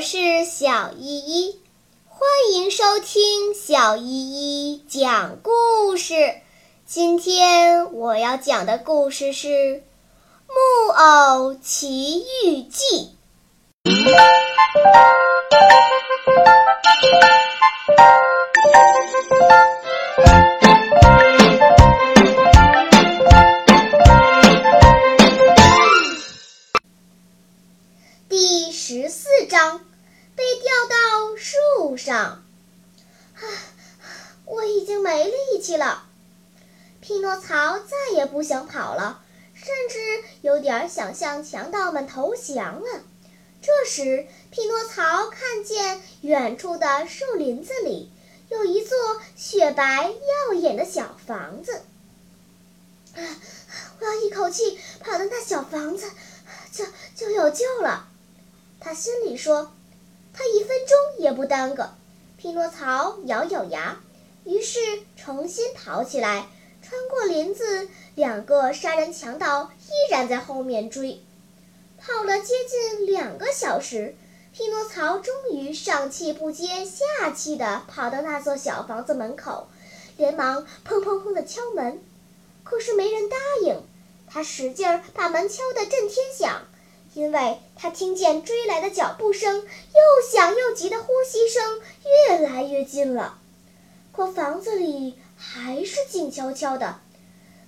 我是小依依，欢迎收听小依依讲故事。今天我要讲的故事是《木偶奇遇记》第十四章。被吊到树上，啊！我已经没力气了。匹诺曹再也不想跑了，甚至有点想向强盗们投降了。这时，匹诺曹看见远处的树林子里有一座雪白耀眼的小房子。啊！我要一口气跑到那小房子，就就有救了。他心里说。他一分钟也不耽搁，匹诺曹咬咬牙，于是重新跑起来，穿过林子。两个杀人强盗依然在后面追，跑了接近两个小时，匹诺曹终于上气不接下气地跑到那座小房子门口，连忙砰砰砰地敲门，可是没人答应。他使劲儿把门敲得震天响。因为他听见追来的脚步声，又响又急的呼吸声越来越近了，可房子里还是静悄悄的。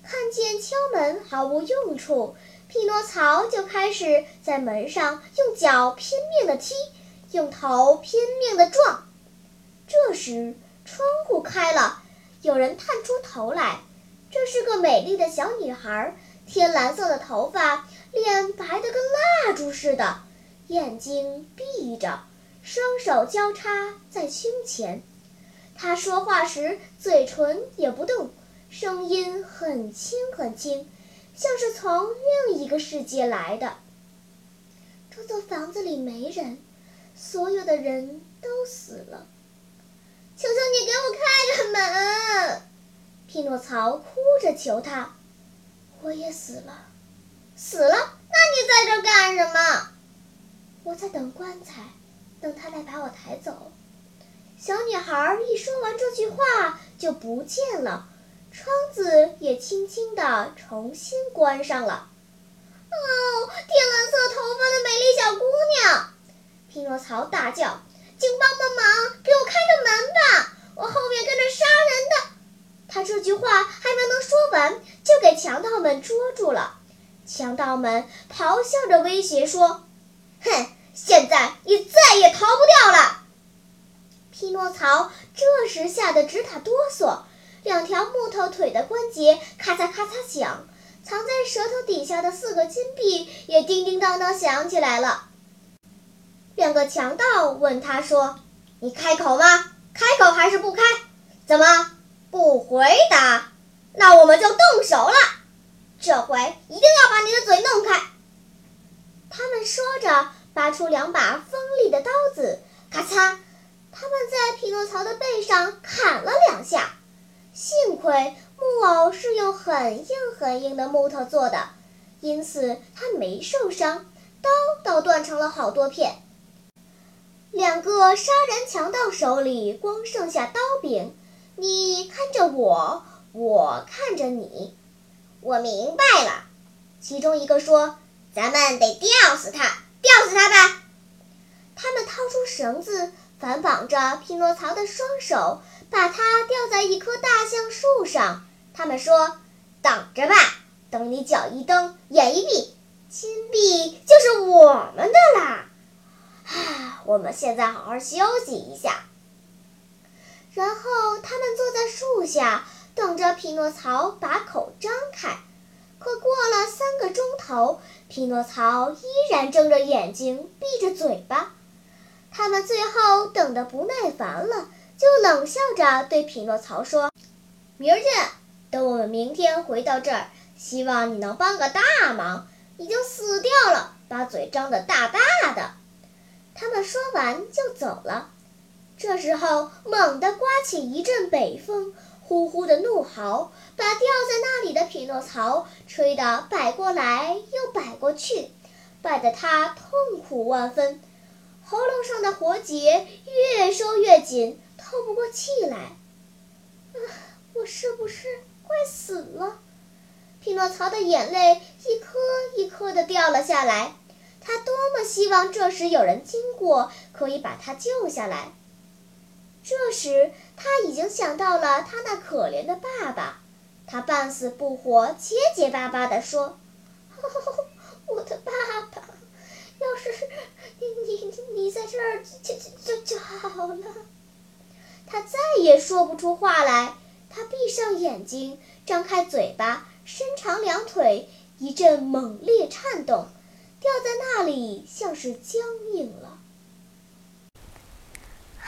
看见敲门毫无用处，匹诺曹就开始在门上用脚拼命的踢，用头拼命的撞。这时，窗户开了，有人探出头来，这是个美丽的小女孩，天蓝色的头发。脸白得跟蜡烛似的，眼睛闭着，双手交叉在胸前。他说话时嘴唇也不动，声音很轻很轻，像是从另一个世界来的。这座房子里没人，所有的人都死了。求求你给我开开门！匹诺曹哭着求他。我也死了。死了？那你在这干什么？我在等棺材，等他来把我抬走。小女孩一说完这句话就不见了，窗子也轻轻地重新关上了。哦，天蓝色头发的美丽小姑娘！匹诺曹大叫：“请帮帮忙，给我开个门吧！我后面跟着杀人的。”他这句话还没能说完，就给强盗们捉住了。强盗们咆哮着威胁说：“哼，现在你再也逃不掉了！”匹诺曹这时吓得直打哆嗦，两条木头腿的关节咔嚓咔嚓响，藏在舌头底下的四个金币也叮叮当当响起来了。两个强盗问他说：“你开口吗？开口还是不开？怎么不回答？那我们就动手了。”这回一定要把你的嘴弄开！他们说着，拔出两把锋利的刀子，咔嚓，他们在匹诺曹的背上砍了两下。幸亏木偶是用很硬很硬的木头做的，因此他没受伤，刀倒断成了好多片。两个杀人强盗手里光剩下刀柄，你看着我，我看着你。我明白了，其中一个说：“咱们得吊死他，吊死他吧。”他们掏出绳子，反绑着匹诺曹的双手，把他吊在一棵大橡树上。他们说：“等着吧，等你脚一蹬，眼一闭，金币就是我们的啦。”啊，我们现在好好休息一下。然后他们坐在树下。等着匹诺曹把口张开，可过了三个钟头，匹诺曹依然睁着眼睛，闭着嘴巴。他们最后等得不耐烦了，就冷笑着对匹诺曹说：“明儿见！等我们明天回到这儿，希望你能帮个大忙。已经死掉了，把嘴张得大大的。”他们说完就走了。这时候，猛地刮起一阵北风。呼呼的怒嚎，把吊在那里的匹诺曹吹得摆过来又摆过去，摆得他痛苦万分。喉咙上的活结越收越紧，透不过气来。啊，我是不是快死了？匹诺曹的眼泪一颗一颗地掉了下来。他多么希望这时有人经过，可以把他救下来。这时他已经想到了他那可怜的爸爸。他半死不活、结结巴巴地说：“我的爸爸，要是你你你在这儿就就就好了。”他再也说不出话来。他闭上眼睛，张开嘴巴，伸长两腿，一阵猛烈颤动，掉在那里，像是僵硬了。